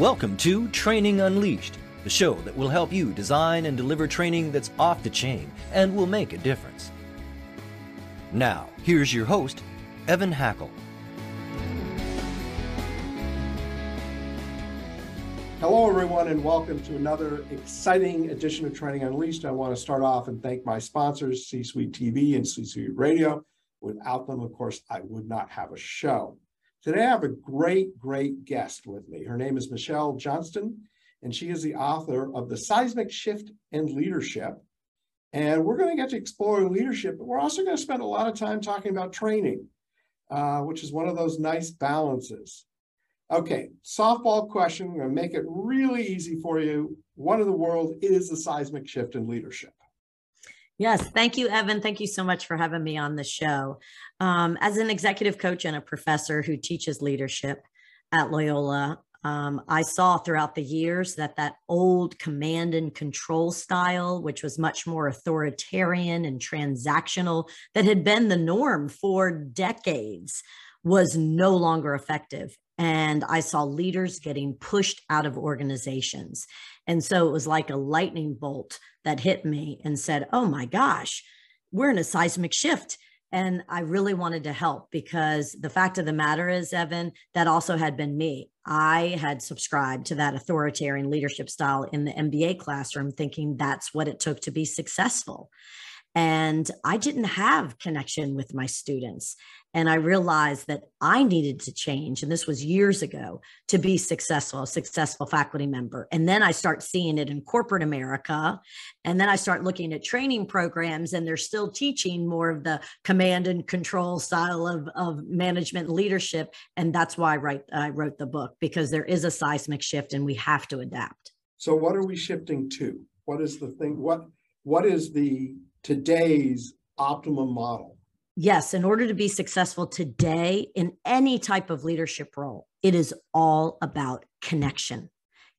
Welcome to Training Unleashed, the show that will help you design and deliver training that's off the chain and will make a difference. Now, here's your host, Evan Hackel. Hello, everyone, and welcome to another exciting edition of Training Unleashed. I want to start off and thank my sponsors, C Suite TV and C Suite Radio. Without them, of course, I would not have a show. Today, I have a great, great guest with me. Her name is Michelle Johnston, and she is the author of The Seismic Shift in Leadership. And we're going to get to explore leadership, but we're also going to spend a lot of time talking about training, uh, which is one of those nice balances. Okay, softball question. I'm going to make it really easy for you. What in the world is the seismic shift in leadership? Yes, thank you, Evan. Thank you so much for having me on the show. Um, as an executive coach and a professor who teaches leadership at Loyola, um, I saw throughout the years that that old command and control style, which was much more authoritarian and transactional, that had been the norm for decades, was no longer effective. And I saw leaders getting pushed out of organizations. And so it was like a lightning bolt that hit me and said, Oh my gosh, we're in a seismic shift. And I really wanted to help because the fact of the matter is, Evan, that also had been me. I had subscribed to that authoritarian leadership style in the MBA classroom, thinking that's what it took to be successful. And I didn't have connection with my students. And I realized that I needed to change. And this was years ago to be successful, a successful faculty member. And then I start seeing it in corporate America. And then I start looking at training programs, and they're still teaching more of the command and control style of, of management leadership. And that's why I, write, I wrote the book, because there is a seismic shift and we have to adapt. So what are we shifting to? What is the thing? What what is the today's optimum model? Yes, in order to be successful today in any type of leadership role, it is all about connection,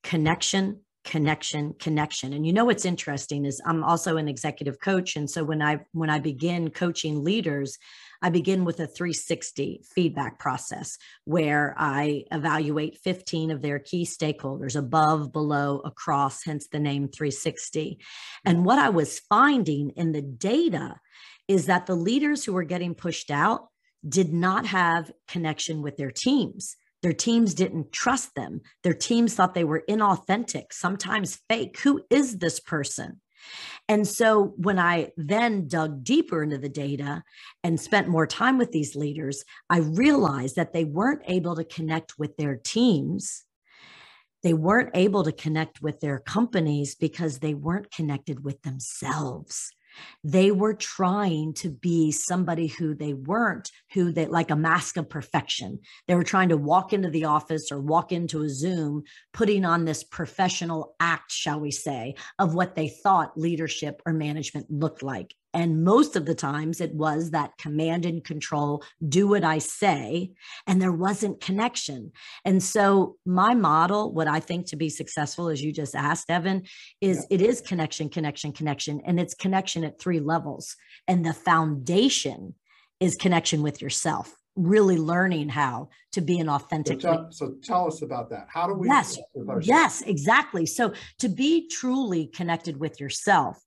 connection, connection, connection. And you know what's interesting is I'm also an executive coach, and so when I when I begin coaching leaders, I begin with a 360 feedback process where I evaluate 15 of their key stakeholders above, below, across, hence the name 360. And what I was finding in the data is that the leaders who were getting pushed out did not have connection with their teams. Their teams didn't trust them. Their teams thought they were inauthentic, sometimes fake. Who is this person? And so when I then dug deeper into the data and spent more time with these leaders, I realized that they weren't able to connect with their teams. They weren't able to connect with their companies because they weren't connected with themselves. They were trying to be somebody who they weren't, who they like a mask of perfection. They were trying to walk into the office or walk into a Zoom, putting on this professional act, shall we say, of what they thought leadership or management looked like. And most of the times it was that command and control, do what I say, and there wasn't connection. And so, my model, what I think to be successful, as you just asked, Evan, is yeah. it is connection, connection, connection, and it's connection at three levels. And the foundation is connection with yourself really learning how to be an authentic so tell, so tell, us about that how do we yes yes exactly so to be truly connected with yourself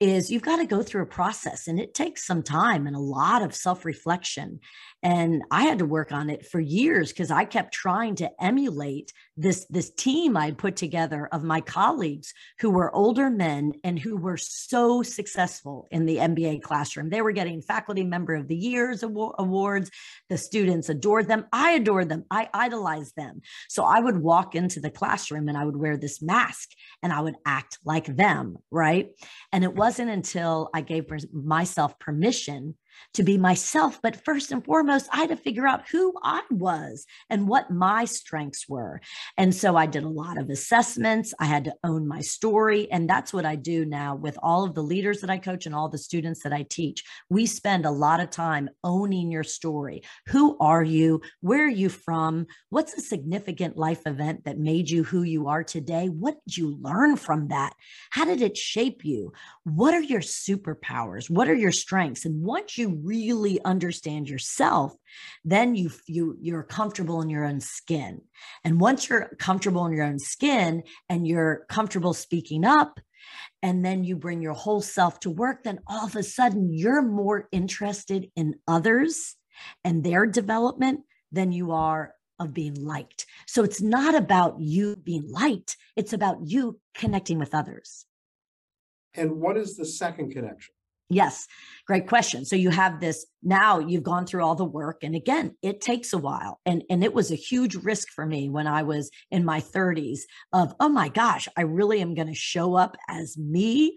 is you've got to go through a process and it takes some time and a lot of self reflection. And i had to work on it for years because i kept trying to emulate this this team i'd put together of my colleagues who were older men and who were so successful in the mba classroom. They were getting faculty member of the years awards. The students adored them. I adored them. I idolized them. So i would walk into the classroom and i would wear this mask and i would act like them right? And it wasn't until i gave myself permission to be myself. But first and foremost, I had to figure out who I was and what my strengths were. And so I did a lot of assessments. I had to own my story. And that's what I do now with all of the leaders that I coach and all the students that I teach. We spend a lot of time owning your story. Who are you? Where are you from? What's a significant life event that made you who you are today? What did you learn from that? How did it shape you? What are your superpowers? What are your strengths? And once you really understand yourself, then you you you're comfortable in your own skin. And once you're comfortable in your own skin and you're comfortable speaking up, and then you bring your whole self to work, then all of a sudden you're more interested in others and their development than you are of being liked. So it's not about you being liked, it's about you connecting with others. And what is the second connection? Yes, great question. So you have this now you've gone through all the work and again, it takes a while. And and it was a huge risk for me when I was in my 30s of oh my gosh, I really am going to show up as me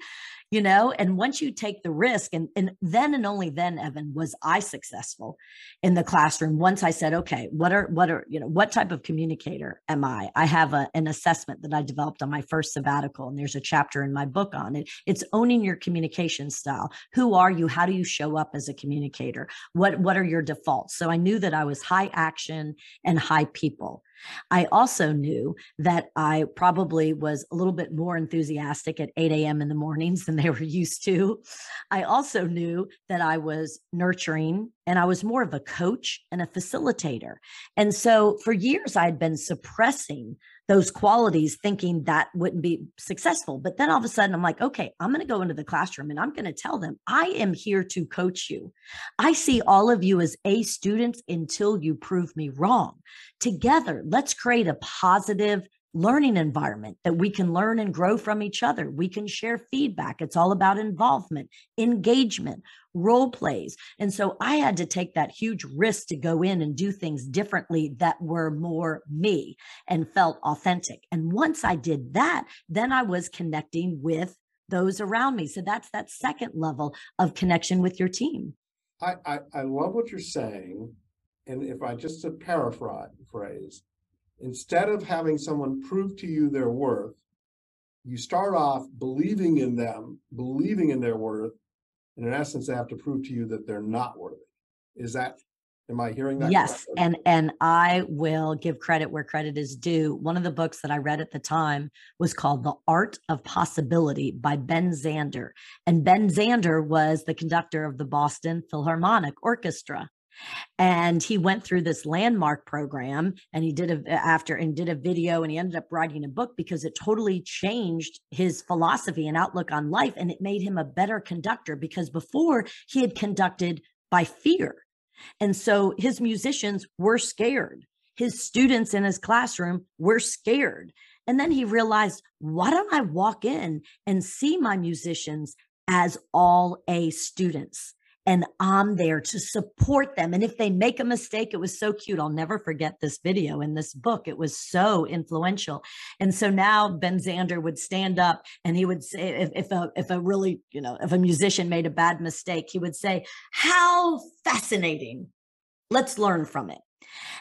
you know and once you take the risk and and then and only then evan was i successful in the classroom once i said okay what are what are you know what type of communicator am i? I have a, an assessment that i developed on my first sabbatical and there's a chapter in my book on it. It's owning your communication style. Who are you? How do you show up as a communicator? What what are your defaults? So i knew that i was high action and high people I also knew that I probably was a little bit more enthusiastic at 8 a.m. in the mornings than they were used to. I also knew that I was nurturing and I was more of a coach and a facilitator. And so for years, I had been suppressing those qualities thinking that wouldn't be successful. But then all of a sudden, I'm like, okay, I'm going to go into the classroom and I'm going to tell them, I am here to coach you. I see all of you as A students until you prove me wrong. Together, let's create a positive learning environment that we can learn and grow from each other. We can share feedback. It's all about involvement, engagement, role plays. And so I had to take that huge risk to go in and do things differently that were more me and felt authentic. And once I did that, then I was connecting with those around me. So that's that second level of connection with your team. I, I, I love what you're saying. And if I just to paraphrase, instead of having someone prove to you their worth, you start off believing in them, believing in their worth, and in essence, they have to prove to you that they're not worthy. Is that Am I hearing that? Yes, correctly? and and I will give credit where credit is due. One of the books that I read at the time was called The Art of Possibility by Ben Zander. And Ben Zander was the conductor of the Boston Philharmonic Orchestra and he went through this landmark program and he did a after and did a video and he ended up writing a book because it totally changed his philosophy and outlook on life and it made him a better conductor because before he had conducted by fear. And so his musicians were scared. His students in his classroom were scared. And then he realized why don't i walk in and see my musicians as all a students and I'm there to support them. And if they make a mistake, it was so cute. I'll never forget this video in this book. It was so influential. And so now Ben Zander would stand up and he would say, if, if a if a really, you know, if a musician made a bad mistake, he would say, How fascinating. Let's learn from it.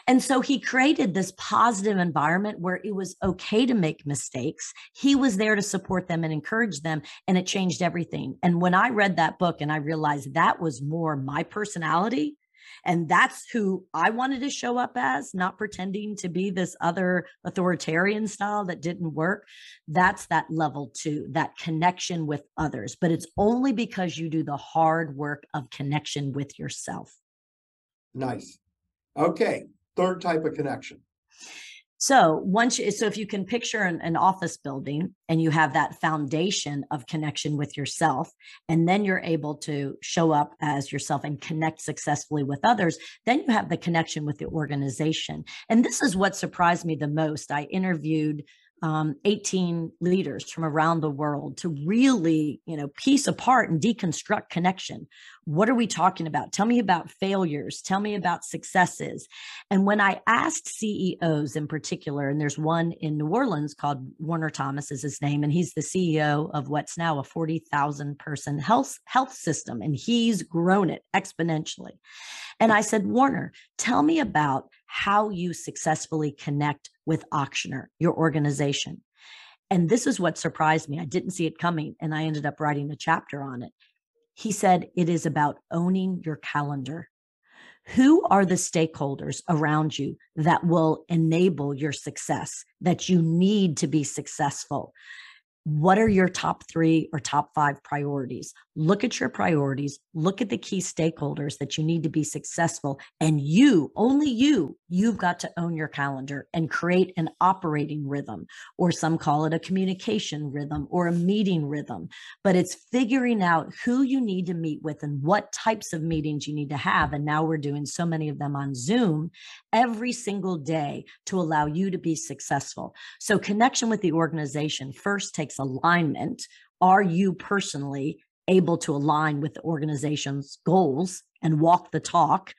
And so he created this positive environment where it was okay to make mistakes. He was there to support them and encourage them, and it changed everything. And when I read that book and I realized that was more my personality, and that's who I wanted to show up as, not pretending to be this other authoritarian style that didn't work. That's that level two, that connection with others. But it's only because you do the hard work of connection with yourself. Nice. Okay, third type of connection. So once you, so if you can picture an, an, office building and you have that foundation of connection with yourself, and then you're able to show up as yourself and connect successfully with others, then you have the connection with the organization. And this is what surprised me the most. I interviewed um, 18 leaders from around the world to really, you know, piece apart and deconstruct connection. What are we talking about? Tell me about failures. Tell me about successes. And when I asked CEOs in particular, and there's one in New Orleans called Warner Thomas is his name, and he's the CEO of what's now a 40,000 person health health system, and he's grown it exponentially. And I said, Warner, tell me about how you successfully connect with Ochsner, your organization. And this is what surprised me. I didn't see it coming, and I ended up writing a chapter on it. He said, It is about owning your calendar. Who are the stakeholders around you that will enable your success, that you need to be successful? What are your top three or top five priorities? Look at your priorities, look at the key stakeholders that you need to be successful. And you, only you, you've got to own your calendar and create an operating rhythm, or some call it a communication rhythm or a meeting rhythm. But it's figuring out who you need to meet with and what types of meetings you need to have. And now we're doing so many of them on Zoom every single day to allow you to be successful. So, connection with the organization first takes alignment. Are you personally able to align with the organization's goals and walk the talk?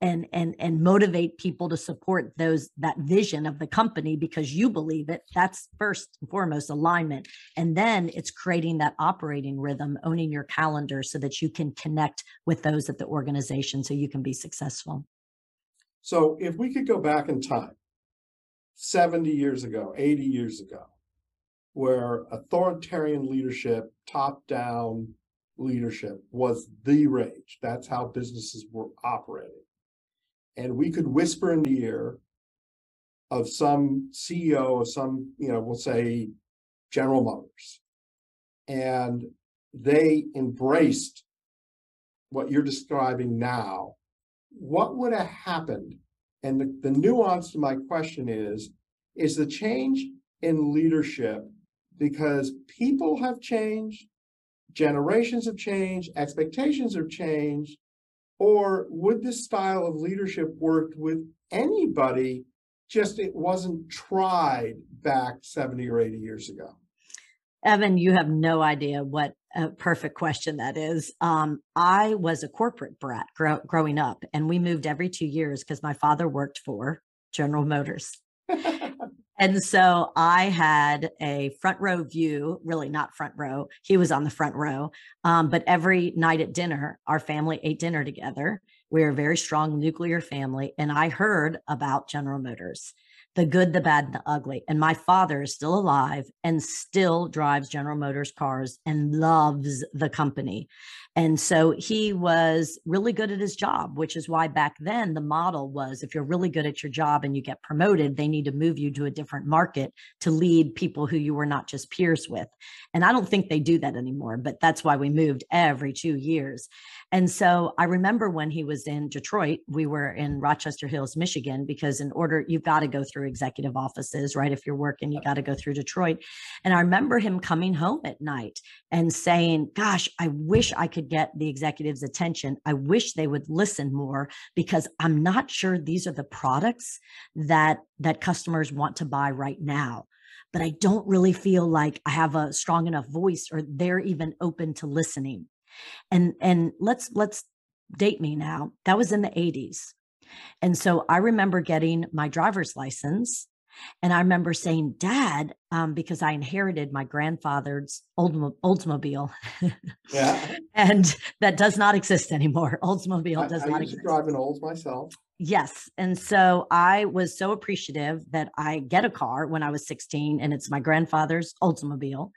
and and and motivate people to support those that vision of the company because you believe it that's first and foremost alignment and then it's creating that operating rhythm owning your calendar so that you can connect with those at the organization so you can be successful so if we could go back in time 70 years ago 80 years ago where authoritarian leadership, top down leadership was the rage. That's how businesses were operating. And we could whisper in the ear of some CEO of some, you know, we'll say General Motors. And they embraced what you're describing now. What would have happened? And the, the nuance to my question is, is the change in leadership because people have changed, generations have changed, expectations have changed, or would this style of leadership work with anybody, just it wasn't tried back 70 or 80 years ago? Evan, you have no idea what a perfect question that is. Um, I was a corporate brat grow- growing up, and we moved every two years because my father worked for General Motors. And so I had a front row view, really not front row. He was on the front row. Um, but every night at dinner, our family ate dinner together. We are a very strong nuclear family. And I heard about General Motors the good, the bad, and the ugly. And my father is still alive and still drives General Motors cars and loves the company. And so he was really good at his job, which is why back then the model was if you're really good at your job and you get promoted, they need to move you to a different market to lead people who you were not just peers with. And I don't think they do that anymore, but that's why we moved every two years. And so I remember when he was in Detroit, we were in Rochester Hills, Michigan, because in order, you've got to go through executive offices, right? If you're working, you got to go through Detroit. And I remember him coming home at night and saying, Gosh, I wish I could get the executives' attention. I wish they would listen more because I'm not sure these are the products that that customers want to buy right now. But I don't really feel like I have a strong enough voice or they're even open to listening. And and let's let's date me now. That was in the 80s. And so I remember getting my driver's license and I remember saying, Dad, um, because I inherited my grandfather's old Oldsmobile. yeah. and that does not exist anymore. Oldsmobile does I, not I exist. drive an Olds myself. Yes. And so I was so appreciative that I get a car when I was 16 and it's my grandfather's Oldsmobile.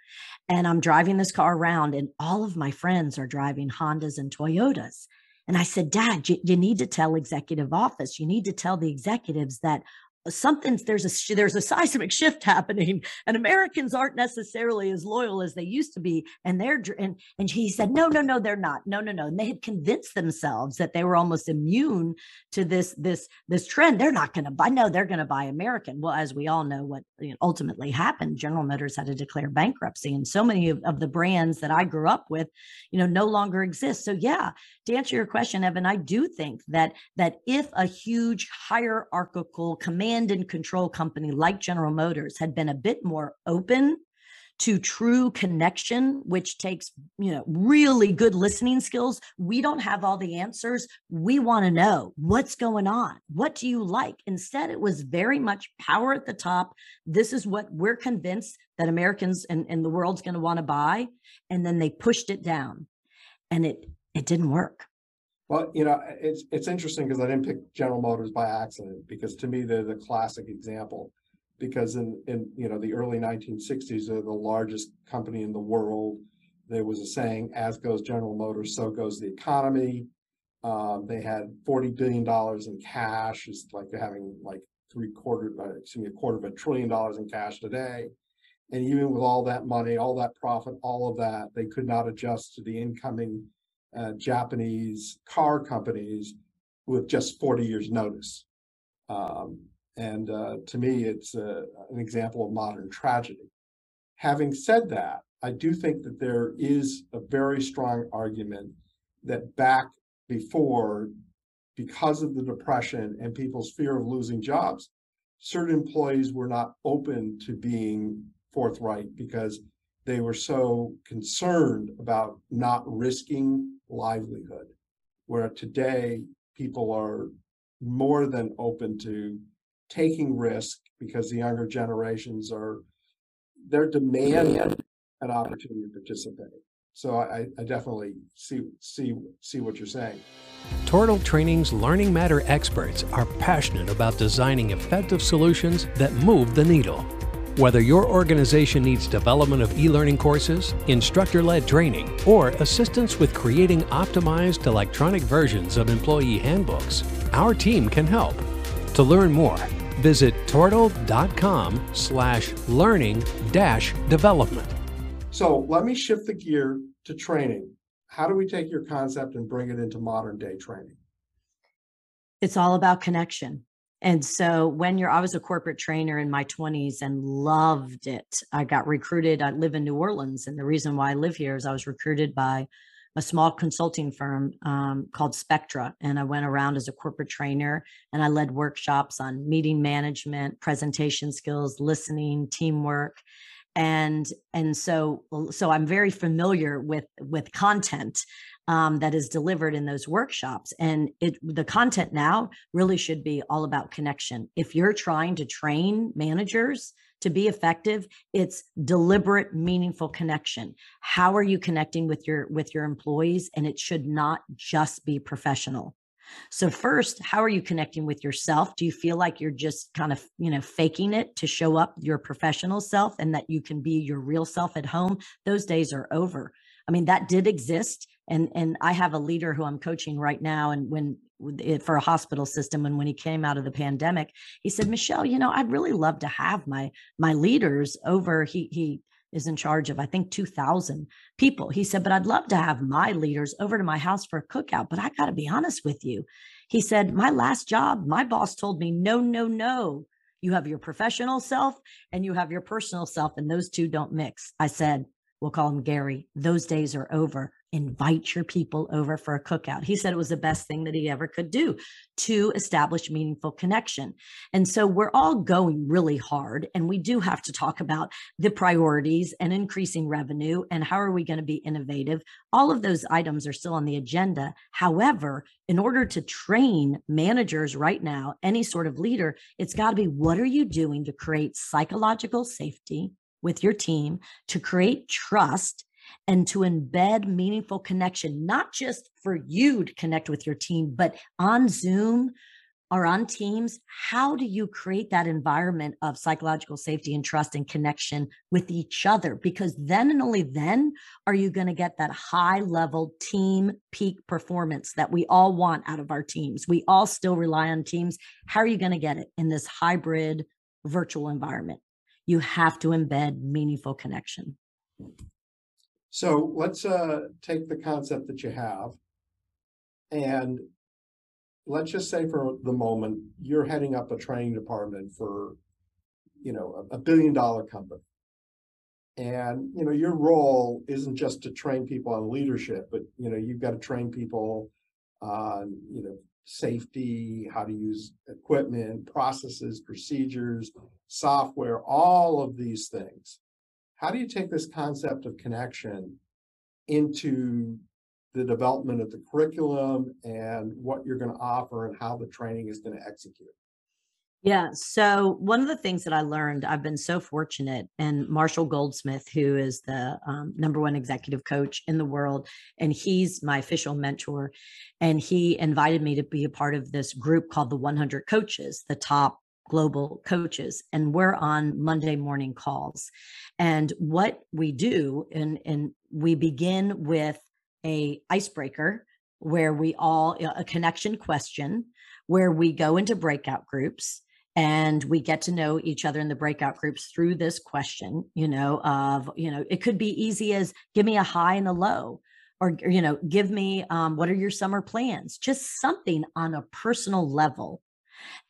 And I'm driving this car around and all of my friends are driving Hondas and Toyotas. And I said, Dad, you, you need to tell executive office, you need to tell the executives that something's there's a there's a seismic shift happening and americans aren't necessarily as loyal as they used to be and they're and and he said no no no they're not. No no no. And they had convinced themselves that they were almost immune to this this this trend. They're not going to buy no they're going to buy american. Well as we all know what ultimately happened general motors had to declare bankruptcy and so many of, of the brands that i grew up with you know no longer exist. So yeah to answer your question evan i do think that that if a huge hierarchical command command and control company like General Motors had been a bit more open to true connection which takes you know really good listening skills. We don't have all the answers. We want to know what's going on. What do you like? Instead it was very much power at the top. This is what we're convinced that americans and, and the world's going to want to buy. And then they pushed it down. And it it didn't work well, you know, it's it's interesting because I didn't pick General Motors by accident because to me they're the classic example. Because in in you know the early 1960s, they're the largest company in the world. There was a saying, "As goes General Motors, so goes the economy." Um, they had 40 billion dollars in cash. It's like they're having like three quarter, uh, excuse me, a quarter of a trillion dollars in cash today. And even with all that money, all that profit, all of that, they could not adjust to the incoming uh, Japanese car companies with just 40 years notice. Um, and uh, to me, it's a, an example of modern tragedy. Having said that, I do think that there is a very strong argument that back before, because of the depression and people's fear of losing jobs, certain employees were not open to being forthright because they were so concerned about not risking livelihood. Where today people are more than open to taking risk because the younger generations are they're demanding an opportunity to participate. So I, I, definitely see see see what you're saying. Tortal Training's Learning Matter experts are passionate about designing effective solutions that move the needle. Whether your organization needs development of e-learning courses, instructor-led training, or assistance with creating optimized electronic versions of employee handbooks, our team can help. To learn more, visit tortal.com slash learning dash development. So let me shift the gear to training. How do we take your concept and bring it into modern day training? It's all about connection. And so when you're, I was a corporate trainer in my 20s and loved it. I got recruited. I live in New Orleans. And the reason why I live here is I was recruited by a small consulting firm um, called Spectra. And I went around as a corporate trainer and I led workshops on meeting management, presentation skills, listening, teamwork. And and so so I'm very familiar with with content um, that is delivered in those workshops. And it the content now really should be all about connection. If you're trying to train managers to be effective, it's deliberate, meaningful connection. How are you connecting with your with your employees? And it should not just be professional. So first, how are you connecting with yourself? Do you feel like you're just kind of, you know, faking it to show up your professional self and that you can be your real self at home? Those days are over. I mean, that did exist and and i have a leader who i'm coaching right now and when for a hospital system and when he came out of the pandemic he said michelle you know i'd really love to have my my leaders over he he is in charge of i think 2000 people. He said but i'd love to have my leaders over to my house for a cookout but i got to be honest with you. He said my last job my boss told me no no no. You have your professional self and you have your personal self and those two don't mix. I said we'll call him gary. Those days are over invite your people over for a cookout. He said it was the best thing that he ever could do to establish meaningful connection. And so we're all going really hard and we do have to talk about the priorities and increasing revenue and how are we going to be innovative. All of those items are still on the agenda. However, in order to train managers right now, any sort of leader, it's got to be what are you doing to create psychological safety with your team, to create trust and to embed meaningful connection, not just for you to connect with your team, but on Zoom or on teams, how do you create that environment of psychological safety and trust and connection with each other? Because then and only then are you going to get that high level team peak performance that we all want out of our teams. We all still rely on teams. How are you going to get it in this hybrid virtual environment? You have to embed meaningful connection. So let's uh, take the concept that you have and let's just say for the moment, you're heading up a training department for, you know, a, a billion dollar company. And, you know, your role isn't just to train people on leadership, but, you know, you've got to train people on, you know, safety, how to use equipment, processes, procedures, software, all of these things. How do you take this concept of connection into the development of the curriculum and what you're going to offer and how the training is going to execute. Yeah. So one of the things that I learned, I've been so fortunate, and Marshall Goldsmith, who is the um, number one executive coach in the world, and he's my official mentor, and he invited me to be a part of this group called the 100 Coaches, the top global coaches and we're on monday morning calls. And what we do and and we begin with a icebreaker where we all a connection question where we go into breakout groups and we get to know each other in the breakout groups through this question you know of you know it could be easy as give me a high and a low or, you know give me um, what are your summer plans? Just something on a personal level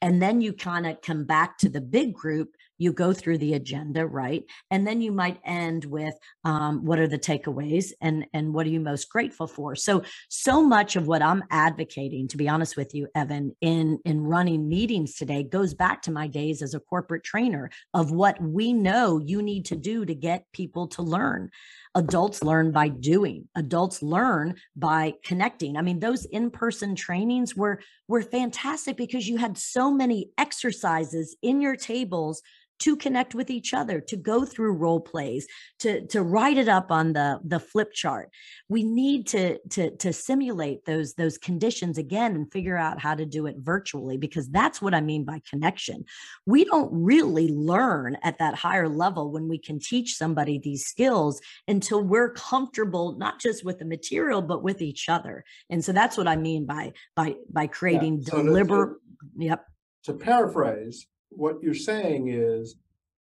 and then you kind of come back to the big group you go through the agenda right? And then you might end with um, what are the takeaways and and what are you most grateful for? So so much of what i'm advocating to be honest with you evan in in running meetings today goes back to my days as a corporate trainer of what we know you need to do to get people to learn adults learn by doing. Adults learn by connecting. I mean those in-person trainings were were fantastic because you had so many exercises in your tables to connect with each other to go through role plays to to write it up on the the flip chart. We need to to to simulate those those conditions again and figure out how to do it virtually because that's what i mean by connection. We don't really learn at that higher level when we can teach somebody these skills until we're comfortable not just with the material but with each other. And so that's what i mean by by by creating yeah, so deliberate yep. to paraphrase what you're saying is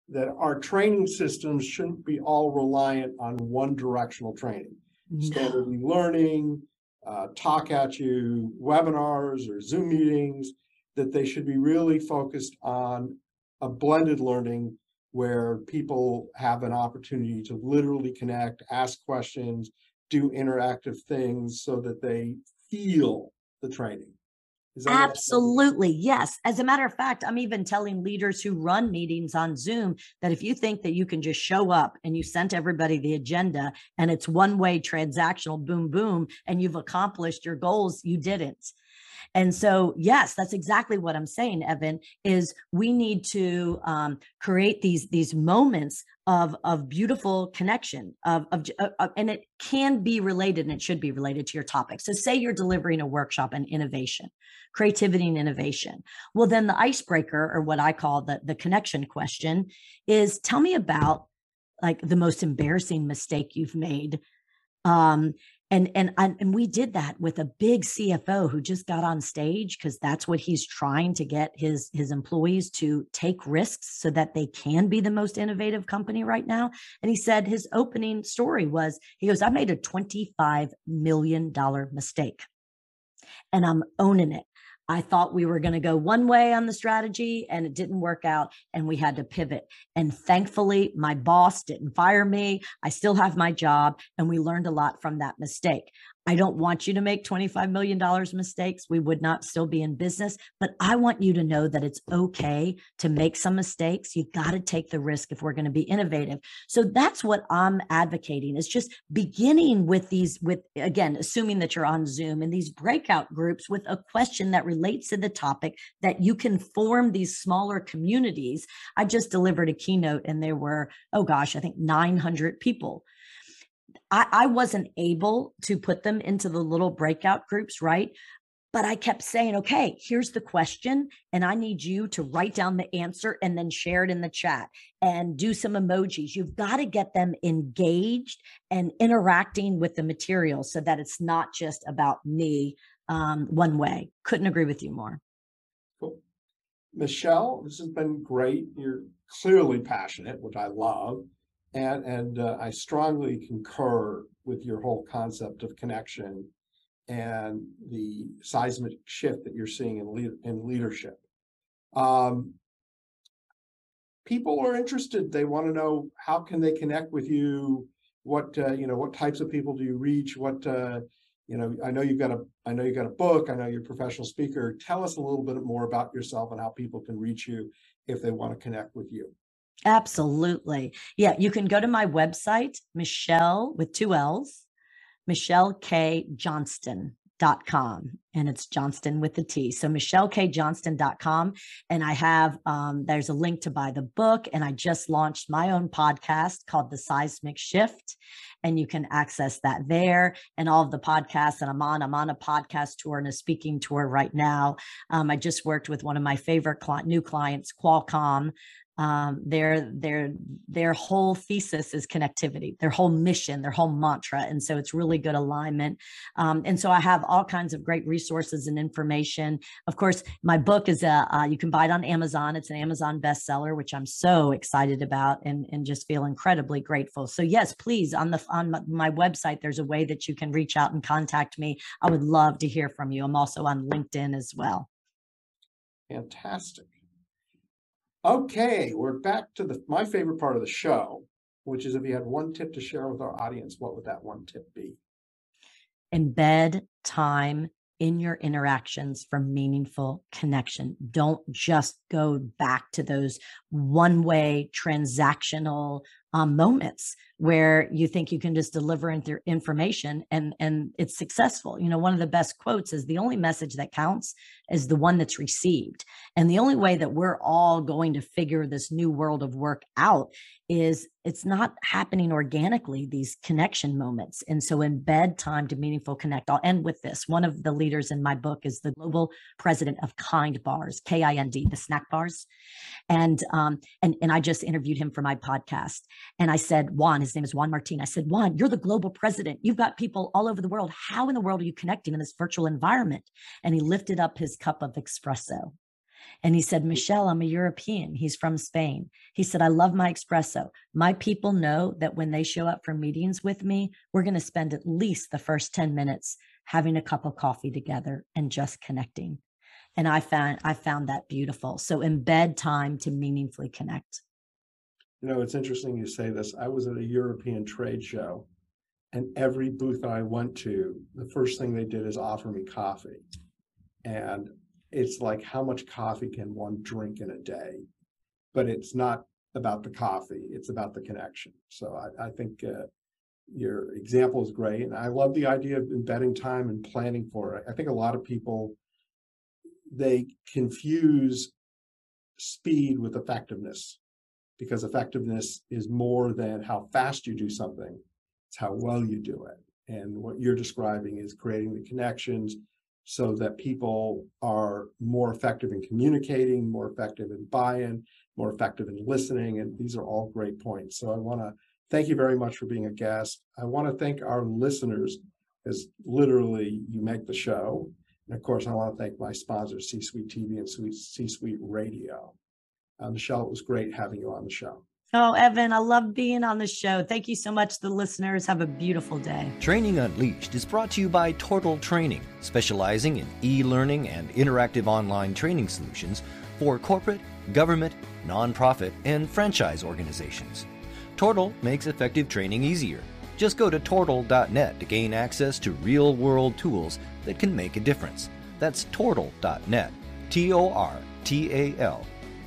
that our training systems shouldn't be all reliant on one directional training. No. Standard learning, uh, talk at you, webinars or Zoom meetings, that they should be really focused on a blended learning where people have an opportunity to literally connect, ask questions, do interactive things so that they feel the training. Absolutely. Yes. As a matter of fact, I'm even telling leaders who run meetings on Zoom that if you think that you can just show up and you sent everybody the agenda and it's one way transactional, boom, boom, and you've accomplished your goals, you didn't. And so, yes, that's exactly what I'm saying, Evan. Is we need to um, create these these moments of of beautiful connection of, of, of, uh, and it can be related and it should be related to your topic so say you're delivering a workshop on innovation creativity and innovation well then the icebreaker or what i call the the connection question is tell me about like the most embarrassing mistake you've made um and and and we did that with a big CFO who just got on stage because that's what he's trying to get his his employees to take risks so that they can be the most innovative company right now. And he said his opening story was he goes I made a 25 million dollar mistake and I'm owning it I thought we were going to go one way on the strategy and it didn't work out and we had to pivot. And thankfully, my boss didn't fire me. I still have my job and we learned a lot from that mistake. I don't want you to make $25 million mistakes. We would not still be in business, but I want you to know that it's okay to make some mistakes. You got to take the risk if we're going to be innovative. So that's what I'm advocating is just beginning with these, with again, assuming that you're on Zoom and these breakout groups with a question that relates to the topic that you can form these smaller communities. I just delivered a keynote and there were, oh gosh, I think 900 people I, I wasn't able to put them into the little breakout groups, right? but I kept saying, okay, here's the question. And I need you to write down the answer and then share it in the chat and do some emojis. You've got to get them engaged and interacting with the material so that it's not just about me um, one way. Couldn't agree with you more. Cool. Michelle, this has been great. You're clearly passionate, which I love. And, and uh, I strongly concur with your whole concept of connection and the seismic shift that you're seeing in, le- in leadership. Um, people are interested. They want to know how can they connect with you? What uh, you know? What types of people do you reach? What uh, you know? I know you've got a. I know you got a book. I know you're a professional speaker. Tell us a little bit more about yourself and how people can reach you if they want to connect with you. Absolutely. Yeah, you can go to my website, Michelle with two L's, Michelle K. Johnston dot com and it's johnston with the t so michellekjohnston.com and i have um, there's a link to buy the book and i just launched my own podcast called the seismic shift and you can access that there and all of the podcasts And i'm on i'm on a podcast tour and a speaking tour right now um, i just worked with one of my favorite cli- new clients qualcomm um, their their their whole thesis is connectivity their whole mission their whole mantra and so it's really good alignment. Um, and so i have all kinds of great resources and information. Of course my book is a uh, you can buy it on amazon. It's an amazon bestseller which i'm so excited about and and just feel incredibly grateful. So yes please on the on my website there's a way that you can reach out and contact me. I would love to hear from you. I'm also on linkedin as well. Fantastic Okay, we're back to the my favorite part of the show, which is if you had one tip to share with our audience, what would that one tip be? Embed time in your interactions for meaningful connection. Don't just go back to those one way transactional um, moments where you think you can just deliver information and and it's successful. You know one of the best quotes is the only message that counts is the one that's received. And the only way that we're all going to figure this new world of work out is it's not happening organically these connection moments. And so embed time to meaningful connect i'll end with this. One of the leaders in my book is the global president of kind bars k-i-n-d the snack bars. And um and and i just interviewed him for my podcast. And I said, Juan, his name is Juan Martin. I said, Juan, you're the global president. You've got people all over the world. How in the world are you connecting in this virtual environment? And he lifted up his cup of espresso. And he said, Michelle, I'm a European. He's from Spain. He said, I love my espresso. My people know that when they show up for meetings with me, we're going to spend at least the first 10 minutes having a cup of coffee together and just connecting. And I found I found that beautiful. So embed time to meaningfully connect. You know, it's interesting you say this. I was at a European trade show, and every booth I went to, the first thing they did is offer me coffee. And it's like, how much coffee can one drink in a day? But it's not about the coffee, it's about the connection. So I, I think uh, your example is great. And I love the idea of embedding time and planning for it. I think a lot of people, they confuse speed with effectiveness because effectiveness is more than how fast you do something, it's how well you do it. And what you're describing is creating the connections so that people are more effective in communicating, more effective in buy in, more effective in listening. And these are all great points. So I want to thank you very much for being a guest. I want to thank our listeners, as literally you make the show. And of course, I want to thank my sponsors, C Suite TV and C Suite Radio. Uh, Michelle, it was great having you on the show. Oh, Evan, I love being on the show. Thank you so much. The listeners have a beautiful day. Training Unleashed is brought to you by Tortal Training, specializing in e learning and interactive online training solutions for corporate, government, nonprofit, and franchise organizations. Tortal makes effective training easier. Just go to tortal.net to gain access to real world tools that can make a difference. That's tortal.net. T O R T A L